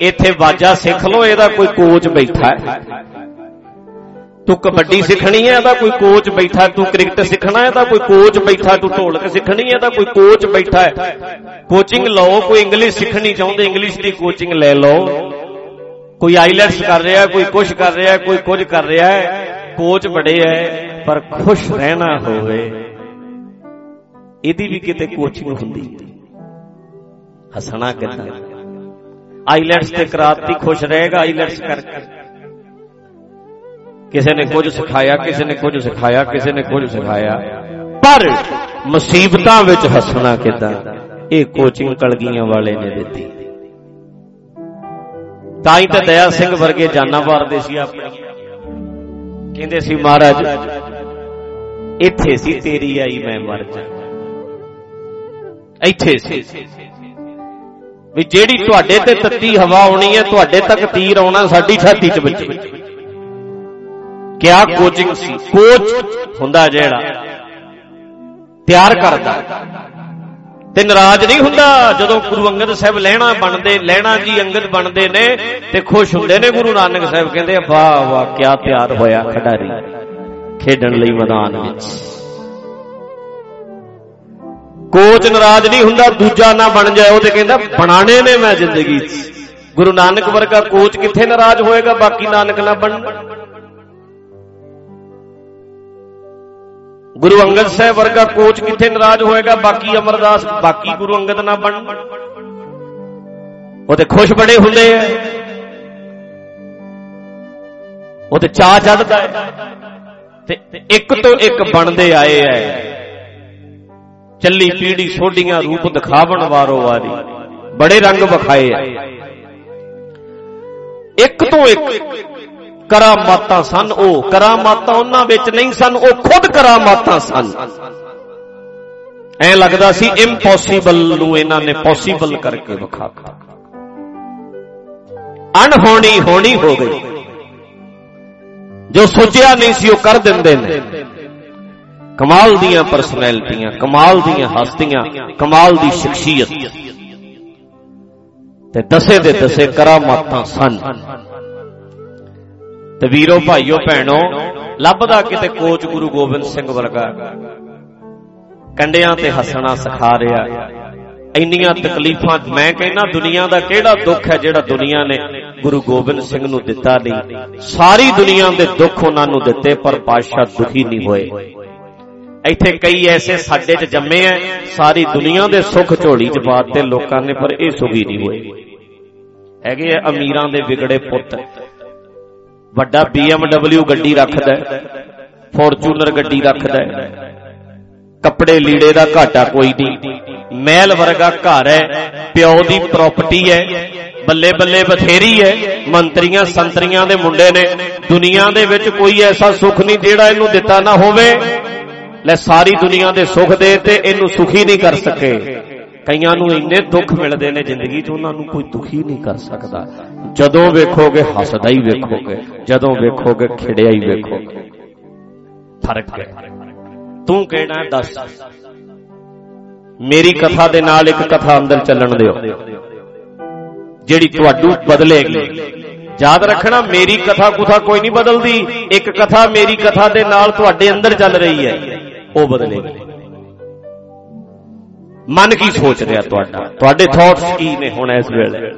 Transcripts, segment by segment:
ਇੱਥੇ ਬਾਜਾ ਸਿੱਖ ਲੋ ਇਹਦਾ ਕੋਈ ਕੋਚ ਬੈਠਾ ਹੈ। ਤੂੰ ਕਬੱਡੀ ਸਿੱਖਣੀ ਹੈ, ਇਹਦਾ ਕੋਈ ਕੋਚ ਬੈਠਾ ਤੂੰ ਕ੍ਰਿਕਟ ਸਿੱਖਣਾ ਹੈ, ਇਹਦਾ ਕੋਈ ਕੋਚ ਬੈਠਾ ਤੂੰ ਢੋਲਕ ਸਿੱਖਣੀ ਹੈ, ਇਹਦਾ ਕੋਈ ਕੋਚ ਬੈਠਾ ਹੈ। ਕੋਚਿੰਗ ਲਓ, ਕੋਈ ਇੰਗਲਿਸ਼ ਸਿੱਖਣੀ ਚਾਹੁੰਦੇ, ਇੰਗਲਿਸ਼ ਦੀ ਕੋਚਿੰਗ ਲੈ ਲਓ। ਕੋਈ ਆਈਲੈਟਸ ਕਰ ਰਿਹਾ, ਕੋਈ ਕੁਝ ਕਰ ਰਿਹਾ, ਕੋਈ ਕੁਝ ਕਰ ਰਿਹਾ ਹੈ। ਕੋਚ ਬੜੇ ਹੈ, ਪਰ ਖੁਸ਼ ਰਹਿਣਾ ਹੋਵੇ। ਇਹਦੀ ਵੀ ਕਿਤੇ ਕੋਚਿੰਗ ਹੁੰਦੀ ਹੱਸਣਾ ਕਿੱਦਾਂ ਆਈਲੈਟਸ ਤੇ ਕਰਾਤੀ ਖੁਸ਼ ਰਹੇਗਾ ਆਈਲੈਟਸ ਕਰਕੇ। ਕਿਸੇ ਨੇ ਕੁਝ ਸਿਖਾਇਆ, ਕਿਸੇ ਨੇ ਕੁਝ ਸਿਖਾਇਆ, ਕਿਸੇ ਨੇ ਕੁਝ ਸਿਖਾਇਆ। ਪਰ ਮੁਸੀਬਤਾਂ ਵਿੱਚ ਹੱਸਣਾ ਕਿਦਾਂ? ਇਹ ਕੋਚਿੰਗ ਕਲਗੀਆਂ ਵਾਲੇ ਨੇ ਦਿੱਤੀ। ਤਾਂ ਹੀ ਤਾਂ ਦਇਆ ਸਿੰਘ ਵਰਗੇ ਜਾਨਾਂ ਵਾਰਦੇ ਸੀ ਆਪਣੀ। ਕਹਿੰਦੇ ਸੀ, ਮਹਾਰਾਜ, ਇੱਥੇ ਸੀ ਤੇਰੀ ਆਈ, ਮੈਂ ਮਰ ਜਾ ਇੱਥੇ ਸੀ। ਵੀ ਜਿਹੜੀ ਤੁਹਾਡੇ ਤੇ ਤੱਤੀ ਹਵਾ ਆਉਣੀ ਹੈ, ਤੁਹਾਡੇ ਤੱਕ ਤੀਰ ਆਉਣਾ ਸਾਡੀ ਛਾਤੀ 'ਚ ਵੱਜੇ। ਕਿਆ ਕੋਚਿੰਗ ਸੀ? ਕੋਚ ਹੁੰਦਾ ਜਿਹੜਾ ਤਿਆਰ ਕਰਦਾ। ਤੇ ਨਾਰਾਜ਼ ਨਹੀਂ ਹੁੰਦਾ ਜਦੋਂ ਗੁਰੂ ਅੰਗਦ ਸਾਹਿਬ ਲੈਣਾ ਬਣਦੇ, ਲੈਣਾ ਜੀ ਅੰਗਦ ਬਣਦੇ ਨੇ ਤੇ ਖੁਸ਼ ਹੁੰਦੇ ਨੇ ਗੁਰੂ ਨਾਨਕ ਸਾਹਿਬ, ਕਹਿੰਦੇ ਵਾਹ ਵਾਹ, ਕਿਆ ਤਿਆਰ ਹੋਇਆ ਖਿਡਾਰੀ। ਖੇਡਣ ਲਈ ਮੈਦਾਨ ਵਿੱਚ। ਕੋਚ ਨਾਰਾਜ਼ ਨਹੀਂ ਹੁੰਦਾ, ਦੂਜਾ ਨਾ ਬਣ ਜਾਏ, ਉਹ ਤੇ ਕਹਿੰਦਾ ਬਣਾਣੇ ਨੇ ਮੈਂ ਜ਼ਿੰਦਗੀ 'ਚ। ਗੁਰੂ ਨਾਨਕ ਵਰਗਾ ਕੋਚ ਕਿੱਥੇ ਨਾਰਾਜ਼ ਹੋਏਗਾ, ਬਾਕੀ ਨਾਨਕ ਨਾ ਬਣਨ ਗੁਰੂ ਅੰਗਦ ਸਾਹਿਬ ਵਰਗਾ ਕੋਚ ਕਿੱਥੇ ਨਾਰਾਜ਼ ਹੋਏਗਾ, ਬਾਕੀ ਅਮਰਦਾਸ, ਬਾਕੀ ਗੁਰੂ ਅੰਗਦ ਨਾ ਬਣ। ਉਹ ਤੇ ਖੁਸ਼ ਬੜੇ ਹੁੰਦੇ ਐ ਉਹ ਤੇ ਚਾਹ ਚੜਦਾ ਹੈ। ਤੇ ਇੱਕ ਤੋਂ ਇੱਕ ਬਣਦੇ ਆਏ ਐ ਚੱਲੀ ਪੀੜੀ ਸੋਡੀਆਂ ਰੂਪ ਦਿਖਾਵਣ ਵਾਰੋ ਵਾਰੀ। ਬੜੇ ਰੰਗ ਵਿਖਾਏ ਐ ਇੱਕ ਤੋਂ ਇੱਕ ਕਰਾਮਾਤਾਂ ਸਨ ਉਹ। ਕਰਾਮਾਤਾਂ ਉਹਨਾਂ ਵਿੱਚ ਨਹੀਂ ਸਨ ਉਹ ਖੁਦ ਕਰਾਮਾਤਾਂ ਸਨ। ਐ ਲੱਗਦਾ ਸੀ ਇੰਪੋਸੀਬਲ ਨੂੰ ਇਹਨਾਂ ਨੇ ਪੋਸੀਬਲ ਕਰਕੇ ਵਿਖਾਤਾ। ਅਣਹੋਣੀ ਹੋਣੀ ਹੋ ਗਈ। ਜੋ ਸੋਚਿਆ ਨਹੀਂ ਸੀ ਉਹ ਕਰ ਦਿੰਦੇ ਨੇ। ਕਮਾਲ ਦੀਆਂ ਪਰਸਨੈਲਿਟੀਆਂ ਕਮਾਲ ਦੀਆਂ ਹਸਤੀਆਂ, ਕਮਾਲ ਦੀ ਸ਼ਖਸੀਅਤ। ਤੇ ਦਸੇ ਦੇ ਦਸੇ ਕਰਾਮਾਤਾਂ ਸਨ। ਤੇ ਵੀਰੋ, ਭਾਈਓ, ਭੈਣੋ, ਲੱਭਦਾ ਕਿਤੇ ਕੋਚ ਗੁਰੂ ਗੋਬਿੰਦ ਸਿੰਘ ਵਰਗਾ, ਕੰਡਿਆਂ ਤੇ ਹੱਸਣਾ ਸਿਖਾ ਰਿਹਾ। ਇੰਨੀਆਂ ਤਕਲੀਫਾਂ, ਮੈਂ ਕਹਿੰਦਾ ਦੁਨੀਆ ਦਾ ਕਿਹੜਾ ਦੁੱਖ ਹੈ ਜਿਹੜਾ ਦੁਨੀਆ ਨੇ ਗੁਰੂ ਗੋਬਿੰਦ ਸਿੰਘ ਨੂੰ ਦਿੱਤਾ ਨਹੀਂ। ਸਾਰੀ ਦੁਨੀਆ ਦੇ ਦੁੱਖ ਉਹਨਾਂ ਨੂੰ ਦਿੱਤੇ, ਪਰ ਪਾਤਸ਼ਾਹ ਦੁਖੀ ਨਹੀਂ ਹੋਏ। ਇੱਥੇ ਕਈ ਐਸੇ ਸਾਡੇ 'ਚ ਜੰਮੇ ਐ ਸਾਰੀ ਦੁਨੀਆ ਦੇ ਸੁੱਖ ਝੋਲੀ 'ਚ ਪਾਤੇ ਲੋਕਾਂ ਨੇ, ਪਰ ਇਹ ਸੁਖੀ ਨਹੀਂ ਹੋਏ। ਹੈਗੇ ਆ ਅਮੀਰਾਂ ਦੇ ਵਿਗੜੇ ਪੁੱਤ। ਵੱਡਾ BMW ਗੱਡੀ ਰੱਖਦਾ ਫੋਰਚੂਨਰ ਗੱਡੀ ਰੱਖਦਾ ਕੱਪੜੇ ਲੀੜੇ ਦਾ ਘਾਟਾ ਕੋਈ ਨਹੀਂ। ਮਹਿਲ ਵਰਗਾ ਘਰ ਹੈ, ਪਿਓ ਦੀ ਪ੍ਰਾਪਰਟੀ ਹੈ ਬੱਲੇ ਬੱਲੇ ਬਥੇਰੀ ਹੈ, ਮੰਤਰੀਆਂ, ਸੰਤਰੀਆਂ ਦੇ ਮੁੰਡੇ ਨੇ। ਦੁਨੀਆ ਦੇ ਵਿੱਚ ਕੋਈ ਐਸਾ ਸੁੱਖ ਨਹੀਂ ਜਿਹੜਾ ਇਹਨੂੰ ਦਿੱਤਾ ਨਾ ਹੋਵੇ। ਲੈ ਸਾਰੀ ਦੁਨੀਆ ਦੇ ਸੁੱਖ ਦੇ ਤੇ ਇਹਨੂੰ ਸੁਖੀ ਨਹੀਂ ਕਰ ਸਕੇ। ਕਈਆਂ ਨੂੰ ਇੰਨੇ ਦੁੱਖ ਮਿਲਦੇ ਨੇ ਜ਼ਿੰਦਗੀ 'ਚ, ਉਹਨਾਂ ਨੂੰ ਕੋਈ ਦੁਖੀ ਨਹੀਂ ਕਰ ਸਕਦਾ। ਜਦੋਂ ਵੇਖੋਗੇ ਹੱਸਦਾ ਹੀ ਵੇਖੋਗੇ, ਜਦੋਂ ਵੇਖੋਗੇ ਖਿੜਿਆ ਹੀ ਵੇਖੋਗੇ। ਫ਼ਰਕ ਹੈ। ਤੂੰ ਕਿਹੜਾ ਦੱਸ। ਮੇਰੀ ਕਥਾ ਦੇ ਨਾਲ ਇੱਕ ਕਥਾ ਅੰਦਰ ਚੱਲਣ ਦਿਓ। ਜਿਹੜੀ ਤੁਹਾਨੂੰ ਬਦਲੇਗੀ। ਯਾਦ ਰੱਖਣਾ, ਮੇਰੀ ਕਥਾ ਕੁਥਾ ਕੋਈ ਨਹੀਂ ਬਦਲਦੀ। ਇੱਕ ਕਥਾ ਮੇਰੀ ਕਥਾ ਦੇ ਨਾਲ ਤੁਹਾਡੇ ਅੰਦਰ ਚੱਲ ਰਹੀ ਹੈ। ਉਹ ਬਦਲੇਗੀ ਮਨ ਕੀ ਸੋਚ ਰਿਹਾ ਤੁਹਾਡਾ? ਤੁਹਾਡੇ ਥਾਟਸ ਕੀ ਨੇ ਹੁਣ ਇਸ ਵੇਲੇ?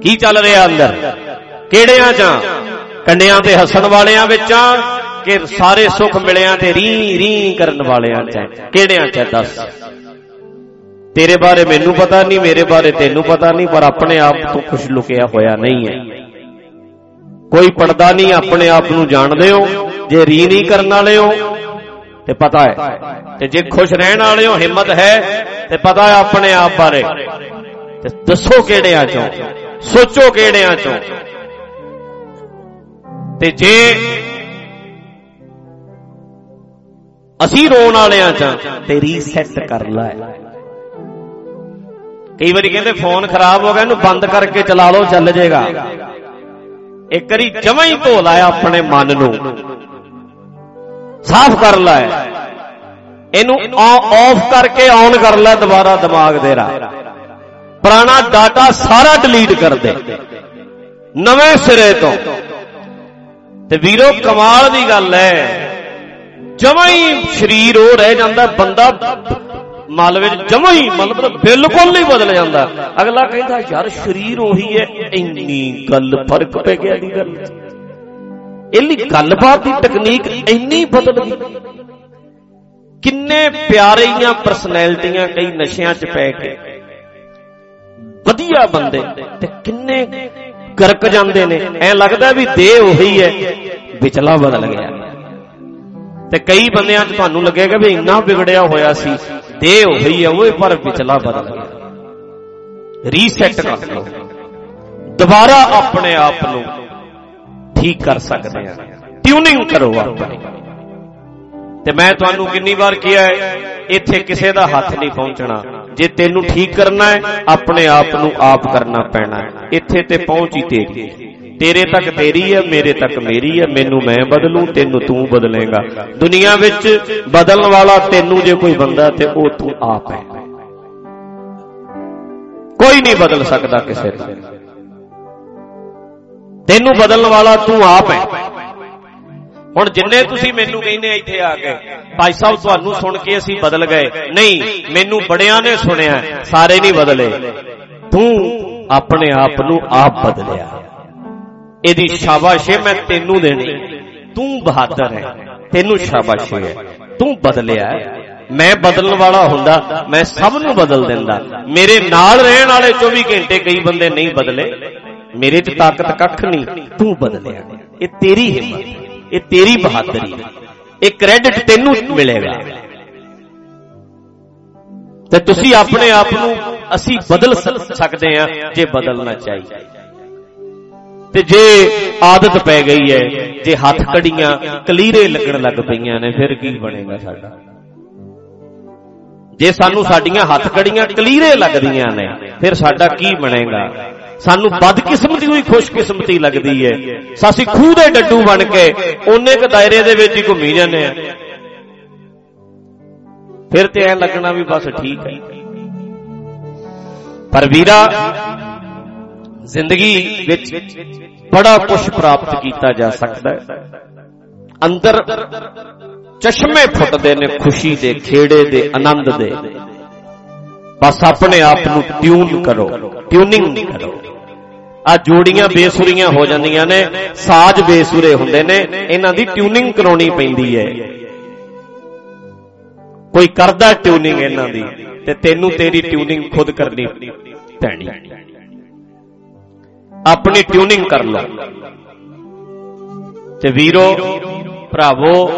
ਕੀ ਚੱਲ ਰਿਹਾ ਅੰਦਰ? ਕਿਹੜਿਆਂ ਚ? ਕੰਡਿਆਂ ਤੇ ਹੱਸਣ ਵਾਲਿਆਂ ਵਿੱਚ ਕਿ ਸਾਰੇ ਸੁੱਖ ਮਿਲਿਆਂ ਤੇ ਰੀ ਰੀ ਕਰਨ ਵਾਲਿਆਂ ਚ? ਕਿਹੜਿਆਂ ਚ? ਦੱਸ। ਤੇਰੇ ਬਾਰੇ ਮੈਨੂੰ ਪਤਾ ਨਹੀਂ, ਮੇਰੇ ਬਾਰੇ ਤੈਨੂੰ ਪਤਾ ਨਹੀਂ, ਪਰ ਆਪਣੇ ਆਪ ਤੋਂ ਕੁਝ ਲੁਕਿਆ ਹੋਇਆ ਨਹੀਂ ਹੈ। ਕੋਈ ਪਰਦਾ ਨਹੀਂ, ਆਪਣੇ ਆਪ ਨੂੰ ਜਾਣਦੇ ਹੋ। ਜੇ ਰੀ ਨਹੀਂ ਕਰਨ ਵਾਲੇ ਹੋ ਤੇ ਪਤਾ ਹੈ। ਤੇ ਜੇ ਖੁਸ਼ ਰਹਿਣ ਵਾਲੇ ਹੋ ਹਿੰਮਤ ਹੈ, ਤੇ ਪਤਾ ਹੈ ਆਪਣੇ ਆਪ ਬਾਰੇ। ਤੇ ਦੱਸੋ ਕਿਹੜਿਆਂ ਚੋਂ? ਸੋਚੋ ਕਿਹੜਿਆਂ ਚੋਂ? ਤੇ ਜੇ ਅਸੀਂ ਰੋਣ ਵਾਲਿਆਂ ਚ, ਤੇ ਰੀਸੈਟ ਕਰ ਲੈ। ਕਈ ਵਾਰੀ ਕਹਿੰਦੇ ਫੋਨ ਖਰਾਬ ਹੋ ਗਿਆ, ਇਹਨੂੰ ਬੰਦ ਕਰਕੇ ਚਲਾ ਲਓ, ਚੱਲ ਜਾਏਗਾ ਇੱਕ ਵਾਰੀ ਜਮਾਂ ਹੀ ਧੋ ਲਾਇਆ ਆਪਣੇ ਮਨ ਨੂੰ। ਸਾਫ਼ ਕਰ ਲੈ। ਇਹਨੂੰ ਆਫ ਕਰਕੇ ਆਨ ਕਰ ਲੈ, ਦੁਬਾਰਾ ਦਿਮਾਗ ਤੇਰਾ ਪੁਰਾਣਾ ਡਾਟਾ ਸਾਰਾ ਡਿਲੀਟ ਕਰ ਦੇ। ਨਵੇਂ ਸਿਰੇ ਤੋਂ। ਤੇ ਵੀਰੋ, ਕਮਾਲ ਦੀ ਗੱਲ ਹੈ। ਜਮਾਂ ਹੀ ਸਰੀਰ ਉਹ ਰਹਿ ਜਾਂਦਾ, ਬੰਦਾ ਮਲ ਵਿੱਚ ਜਮਾਂ ਹੀ ਮਤਲਬ ਬਿਲਕੁਲ ਨਹੀਂ ਬਦਲ ਜਾਂਦਾ। ਅਗਲਾ ਕਹਿੰਦਾ, ਯਾਰ, ਸਰੀਰ ਉਹੀ ਹੈ, ਇੰਨੀ ਗੱਲ ਫ਼ਰਕ ਪੈ ਗਿਆ ਦੀ ਗੱਲ ਇਹਲੀ ਗੱਲਬਾਤ ਦੀ ਟੈਕਨੀਕ ਇੰਨੀ ਬਦਲ ਗਈ ਕਿੰਨੇ ਪਿਆਰੀਆਂ ਪਰਸਨੈਲਿਟੀਆਂ ਕਈ ਨਸ਼ਿਆਂ 'ਚ ਪੈ ਕੇ। ਵਧੀਆ ਬੰਦੇ ਤੇ ਕਿੰਨੇ ਗਰਕ ਜਾਂਦੇ ਨੇ। ਐ ਲੱਗਦਾ ਵੀ ਦੇਹ ਉਹੀ ਹੈ, ਵਿਚਲਾ ਬਦਲ ਗਿਆ। ਤੇ ਕਈ ਬੰਦਿਆਂ 'ਚ ਤੁਹਾਨੂੰ ਲੱਗੇਗਾ ਵੀ ਇੰਨਾ ਵਿਗੜਿਆ ਹੋਇਆ ਸੀ, ਦੇਹ ਉਹੀ ਹੈ ਉਹ ਪਰ ਵਿਚਲਾ ਬਦਲ ਗਿਆ। ਰੀਸੈਟ ਕਰ ਲਓ। ਦੁਬਾਰਾ ਆਪਣੇ ਆਪ ਨੂੰ ਠੀਕ ਕਰ ਸਕਦੇ। ਆ ਟਿਊਨਿੰਗ ਕਰੋ ਆਪਣੀ। ਤੇ ਮੈਂ ਤੁਹਾਨੂੰ ਕਿੰਨੀ ਵਾਰ ਕਿਹਾ ਹੈ, ਇੱਥੇ ਕਿਸੇ ਦਾ ਹੱਥ ਨਹੀਂ ਪਹੁੰਚਣਾ। ਜੇ ਤੈਨੂੰ ਠੀਕ ਕਰਨਾ ਹੈ, ਆਪਣੇ ਆਪ ਨੂੰ ਆਪ ਕਰਨਾ ਪੈਣਾ ਹੈ। ਇੱਥੇ ਤੇ ਪਹੁੰਚ ਹੀ ਤੇਰੀ ਤੇਰੇ ਤੱਕ ਤੇਰੀ ਹੈ, ਮੇਰੇ ਤੱਕ ਮੇਰੀ ਹੈ। ਮੈਨੂੰ ਮੈਂ ਬਦਲੂ, ਤੈਨੂੰ ਤੂੰ ਬਦਲੇਗਾ। ਦੁਨੀਆ ਵਿੱਚ ਬਦਲਣ ਵਾਲਾ ਤੈਨੂੰ ਜੇ ਕੋਈ ਬੰਦਾ ਤੇ ਉਹ ਤੂੰ ਆਪ ਹੈ। ਕੋਈ ਨਹੀਂ ਬਦਲ ਸਕਦਾ ਕਿਸੇ ਦਾ। ਤੈਨੂੰ ਬਦਲਣ ਵਾਲਾ ਤੂੰ ਆਪ ਹੈ। ਹੁਣ ਜਿੰਨੇ ਤੁਸੀਂ ਮੈਨੂੰ ਕਹਿੰਦੇ ਇੱਥੇ ਆ ਕੇ ਭਾਈ ਸਾਹਿਬ ਤੁਹਾਨੂੰ ਸੁਣ ਕੇ ਅਸੀਂ ਬਦਲ ਗਏ। ਨਹੀਂ, ਮੈਨੂੰ ਬੜਿਆਂ ਨੇ ਸੁਣਿਆ, ਸਾਰੇ ਨਹੀਂ ਬਦਲੇ। ਤੂੰ ਆਪਣੇ ਆਪ ਨੂੰ ਆਪ ਬਦਲਿਆ। ਇਹਦੀ ਸ਼ਾਬਾਸ਼ ਮੈਂ ਤੈਨੂੰ ਦੇਣੀ। ਤੂੰ ਬਹਾਦਰ ਹੈ, ਤੈਨੂੰ ਸ਼ਾਬਾਸ਼ ਹੈ। ਤੂੰ ਬਦਲਿਆ। ਮੈਂ ਬਦਲਣ ਵਾਲਾ ਹੁੰਦਾ, ਮੈਂ ਸਭ ਨੂੰ ਬਦਲ ਦਿੰਦਾ। ਮੇਰੇ ਨਾਲ ਰਹਿਣ ਵਾਲੇ 24 ਘੰਟੇ ਕਈ ਬੰਦੇ ਨਹੀਂ ਬਦਲੇ। ਮੇਰੇ 'ਚ ਤਾਕਤ ਕੱਖ ਨਹੀਂ ਤੂੰ ਬਦਲਿਆ। ਇਹ ਤੇਰੀ ਹਿੰਮਤ ਇਹ ਤੇਰੀ ਬਹਾਦਰੀ ਇਹ ਕ੍ਰੈਡਿਟ ਤੈਨੂੰ ਮਿਲੇਗਾ। ਤੇ ਤੁਸੀਂ ਆਪਣੇ ਆਪ ਨੂੰ ਅਸੀਂ ਬਦਲ ਸਕਦੇ ਹਾਂ ਜੇ ਬਦਲਣਾ ਚਾਹੀਏ ਤੇ ਜੇ ਆਦਤ ਪੈ ਗਈ ਹੈ ਜੇ ਹੱਥ ਕੜੀਆਂ ਕਲੀਰੇ ਲੱਗਣ ਲੱਗ ਪਈਆਂ ਨੇ ਫਿਰ ਕੀ ਬਣੇਗਾ ਸਾਡਾ? ਜੇ ਸਾਨੂੰ ਸਾਡੀਆਂ ਹੱਥ ਕੜੀਆਂ ਕਲੀਰੇ ਲੱਗਦੀਆਂ ਨੇ ਫਿਰ ਸਾਡਾ ਕੀ ਬਣੇਗਾ? ਸਾਨੂੰ ਬਦਕਿਸਮਤੀ ਹੋਈ ਖੁਸ਼ਕਿਸਮਤੀ ਲੱਗਦੀ ਹੈ। ਸਾਸੀ ਖੂਹ ਦੇ ਡੱਡੂ ਬਣ ਕੇ ਉਹਨੇ ਕ ਦਾਇਰੇ ਦੇ ਵਿੱਚ ਹੀ ਘੁੰਮੀ ਜਾਂਦੇ ਆ। ਫਿਰ ਤੇ ਐ ਲੱਗਣਾ ਵੀ ਬਸ ਠੀਕ ਹੈ। ਪਰ ਵੀਰਾ ਜ਼ਿੰਦਗੀ ਵਿੱਚ ਬੜਾ ਕੁਝ ਪ੍ਰਾਪਤ ਕੀਤਾ ਜਾ ਸਕਦਾ ਹੈ। ਅੰਦਰ ਚਸ਼ਮੇ ਫੁੱਟਦੇ ਨੇ ਖੁਸ਼ੀ ਦੇ ਖੇੜੇ ਦੇ ਆਨੰਦ ਦੇ। ਬਸ ਆਪਣੇ ਆਪ ਨੂੰ ਟਿਊਨ ਕਰੋ, ਟਿਊਨਿੰਗ ਕਰੋ। ਆ ਜੋੜੀਆਂ ਬੇਸੁਰੀਆਂ ਹੋ ਜਾਂਦੀਆਂ ਨੇ, ਸਾਜ਼ ਬੇਸੁਰੇ ਹੁੰਦੇ ਨੇ, ਇਹਨਾਂ ਦੀ ਟਿਊਨਿੰਗ ਕਰਾਉਣੀ ਪੈਂਦੀ ਹੈ। ਕੋਈ ਕਰਦਾ ਟਿਊਨਿੰਗ ਇਹਨਾਂ ਦੀ, ਤੇ ਤੈਨੂੰ ਤੇਰੀ ਟਿਊਨਿੰਗ ਖੁਦ ਕਰਨੀ ਪੈਣੀ। ਆਪਣੀ ਟਿਊਨਿੰਗ ਕਰ ਲਓ। ਤੇ ਵੀਰੋ, ਭਰਾਵੋ,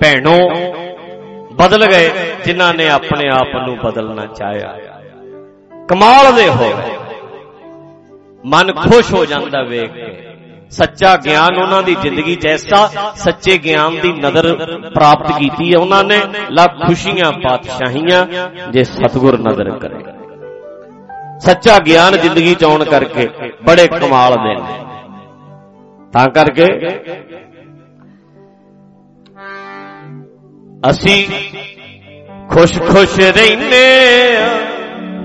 ਭੈਣੋ ਬਦਲ ਗਏ, ਜਿਨ੍ਹਾਂ ਨੇ ਆਪਣੇ ਆਪ ਨੂੰ ਬਦਲਣਾ ਚਾਹਿਆ। ਕਮਾਲ ਦੇ ਹੋ ਗਏ। ਮਨ ਖੁਸ਼ ਹੋ ਜਾਂਦਾ ਵੇਖ ਕੇ। ਸੱਚਾ ਗਿਆਨ ਉਹਨਾਂ ਦੀ ਜ਼ਿੰਦਗੀ ਜੈਸਾ ਸੱਚੇ ਗਿਆਨ ਦੀ ਨਜ਼ਰ ਪ੍ਰਾਪਤ ਕੀਤੀ ਹੈ। ਉਹਨਾਂ ਨੇ ਲੱਖ ਖੁਸ਼ੀਆਂ, ਪਾਤਸ਼ਾਹੀਆਂ ਜੇ ਸਤਗੁਰ ਨਜ਼ਰ ਕਰੇ। ਸੱਚਾ ਗਿਆਨ ਜ਼ਿੰਦਗੀ ਚ ਆਉਣ ਕਰਕੇ ਬੜੇ ਕਮਾਲ ਦੇ ਨੇ। ਤਾਂ ਕਰਕੇ ਅਸੀਂ ਖੁਸ਼-ਖੁਸ਼ ਰਹਿੰਦੇ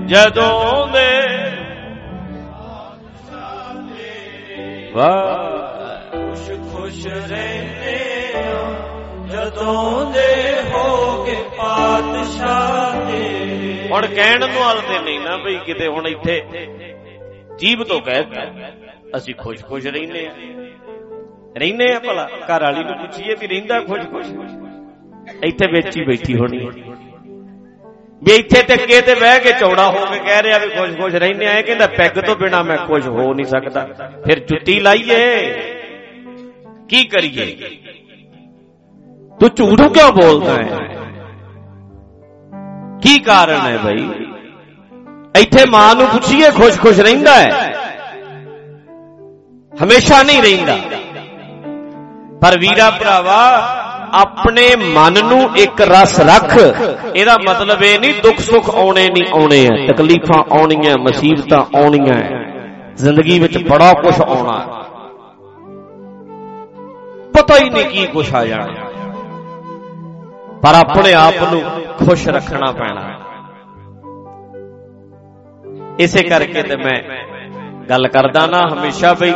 ਜਦੋਂ ਦੇ ਵਾਹ। ਖੁਸ਼-ਖੁਸ਼ ਰਹਿੰਦੇ ਜਦੋਂ ਦੇ ਹੋਗੇ ਪਾਤਸ਼ਾਹ ਦੇ। ਹੁਣ ਕਹਿਣ ਨੂੰ ਹਾਲ ਤੇ ਨਹੀਂ ਨਾ ਬਈ ਕਿਤੇ ਹੁਣ ਇੱਥੇ ਜੀਬ ਤੋਂ ਕਹਿ ਅਸੀਂ ਖੁਸ਼-ਖੁਸ਼ ਰਹਿੰਦੇ ਆ ਰਹਿੰਦੇ ਆ ਭਲਾ ਘਰ ਵਾਲੀ ਨੂੰ ਪੁੱਛੀਏ ਵੀ ਰਹਿੰਦਾ ਖੁਸ਼-ਖੁਸ਼ ਇੱਥੇ ਵਿੱਚ ਹੀ ਬੈਠੀ ਹੋਣੀ। ਵੀ ਇੱਥੇ ਤੇ ਅੱਗੇ ਤੇ ਬਹਿ ਕੇ ਚੌੜਾ ਹੋ ਕੇ ਕਹਿ ਰਿਹਾ ਵੀ ਖੁਸ਼-ਖੁਸ਼ ਰਹਿੰਦੇ ਆ। ਇਹ ਕਹਿੰਦਾ, ਪੈਗ ਤੋਂ ਬਿਨਾ ਮੈਂ ਖੁਸ਼ ਹੋ ਨਹੀਂ ਸਕਦਾ। ਫਿਰ ਜੁੱਤੀ ਲਾਈਏ। ਕੀ ਕਰੀਏ? ਤੂੰ ਝੂਠ ਕਿਉਂ ਬੋਲਦਾ ਹੈ? ਕੀ ਕਾਰਨ ਹੈ ਭਾਈ ਇੱਥੇ ਮਾਂ ਨੂੰ ਪੁੱਛੀਏ ਖੁਸ਼-ਖੁਸ਼ ਰਹਿੰਦਾ ਹੈ? ਹਮੇਸ਼ਾ ਨਹੀਂ ਰਹਿੰਦਾ। ਪਰ ਵੀਰਾ ਭਰਾਵਾ ਆਪਣੇ ਮਨ ਨੂੰ ਇੱਕ ਰਸ ਰੱਖ। ਇਹਦਾ ਮਤਲਬ ਇਹ ਨਹੀਂ ਦੁੱਖ ਸੁੱਖ ਆਉਣੇ ਨਹੀਂ ਆਉਣੇ ਆ। ਤਕਲੀਫਾਂ ਆਉਣੀਆਂ, ਮੁਸੀਬਤਾਂ ਆਉਣੀਆਂ ਜ਼ਿੰਦਗੀ ਵਿੱਚ ਬੜਾ ਕੁਝ ਆਉਣਾ। ਪਤਾ ਹੀ ਨਹੀਂ ਕੀ ਕੁਝ ਆ ਜਾਣਾ। ਪਰ ਆਪਣੇ ਆਪ ਨੂੰ ਖੁਸ਼ ਰੱਖਣਾ ਪੈਣਾ। ਇਸੇ ਕਰਕੇ ਤੇ ਮੈਂ ਗੱਲ ਕਰਦਾ ਨਾ ਹਮੇਸ਼ਾ ਬਈ,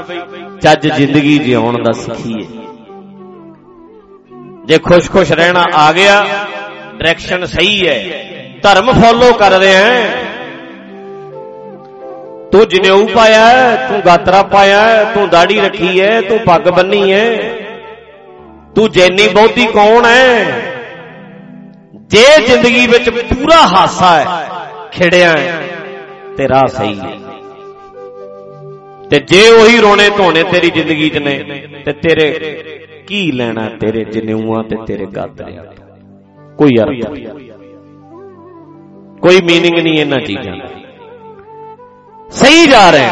ਚੱਜ ਜ਼ਿੰਦਗੀ ਜਿਉਣ ਦਾ ਸਿੱਖੀਏ। ਜੇ ਖੁਸ਼-ਖੁਸ਼ ਰਹਿਣਾ ਆ ਗਿਆ ਡਾਇਰੈਕਸ਼ਨ ਸਹੀ ਹੈ। ਧਰਮ ਫੋਲੋ ਕਰ ਰਹੇ ਹੈ ਤੂੰ ਜਨੇਊ ਪਾਇਆ ਤੂੰ ਗਾਤਰਾ ਪਾਇਆ ਤੂੰ ਦਾੜੀ ਰੱਖੀ ਹੈ, ਤੂੰ ਪੱਗ ਬੰਨੀ ਹੈ। ਤੂੰ ਜੈਨੀ ਬੌਧੀ ਕੌਣ ਹੈ? ਜੇ ਜ਼ਿੰਦਗੀ ਵਿੱਚ ਪੂਰਾ ਹਾਸਾ ਹੈ, ਖਿੜਿਆ ਤੇ ਰਾਹ ਸਹੀ ਹੈ। ਤੇ ਜੇ ਉਹੀ ਰੋਣੇ ਧੋਣੇ ਤੇਰੀ ਜ਼ਿੰਦਗੀ 'ਚ ਨੇ, ਤੇ ਤੇਰੇ ਕੀ ਲੈਣਾ ਤੇਰੇ ਜਨੇਊਆਂ ਤੇ ਤੇਰੇ ਗਾਦਰਿਆਂ ਤੋਂ? ਕੋਈ ਅਰਥ ਨਹੀਂ। ਕੋਈ ਮੀਨਿੰਗ ਨਹੀਂ ਇਹਨਾਂ ਚੀਜ਼ਾਂ ਦਾ। ਸਹੀ ਜਾ ਰਹੇ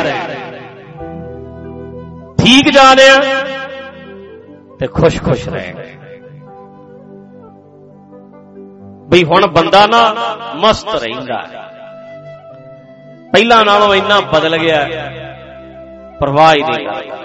ਠੀਕ ਜਾ ਰਹੇ ਆ ਤੇ ਖੁਸ਼-ਖੁਸ਼ ਰਹੇ ਬਈ ਹੁਣ ਬੰਦਾ ਨਾ ਮਸਤ ਰਹਿੰਦਾ। ਪਹਿਲਾਂ ਨਾਲੋਂ ਇੰਨਾ ਬਦਲ ਗਿਆ। ਪਰਵਾਹ ਹੀ ਨਹੀਂ ਕਰਦਾ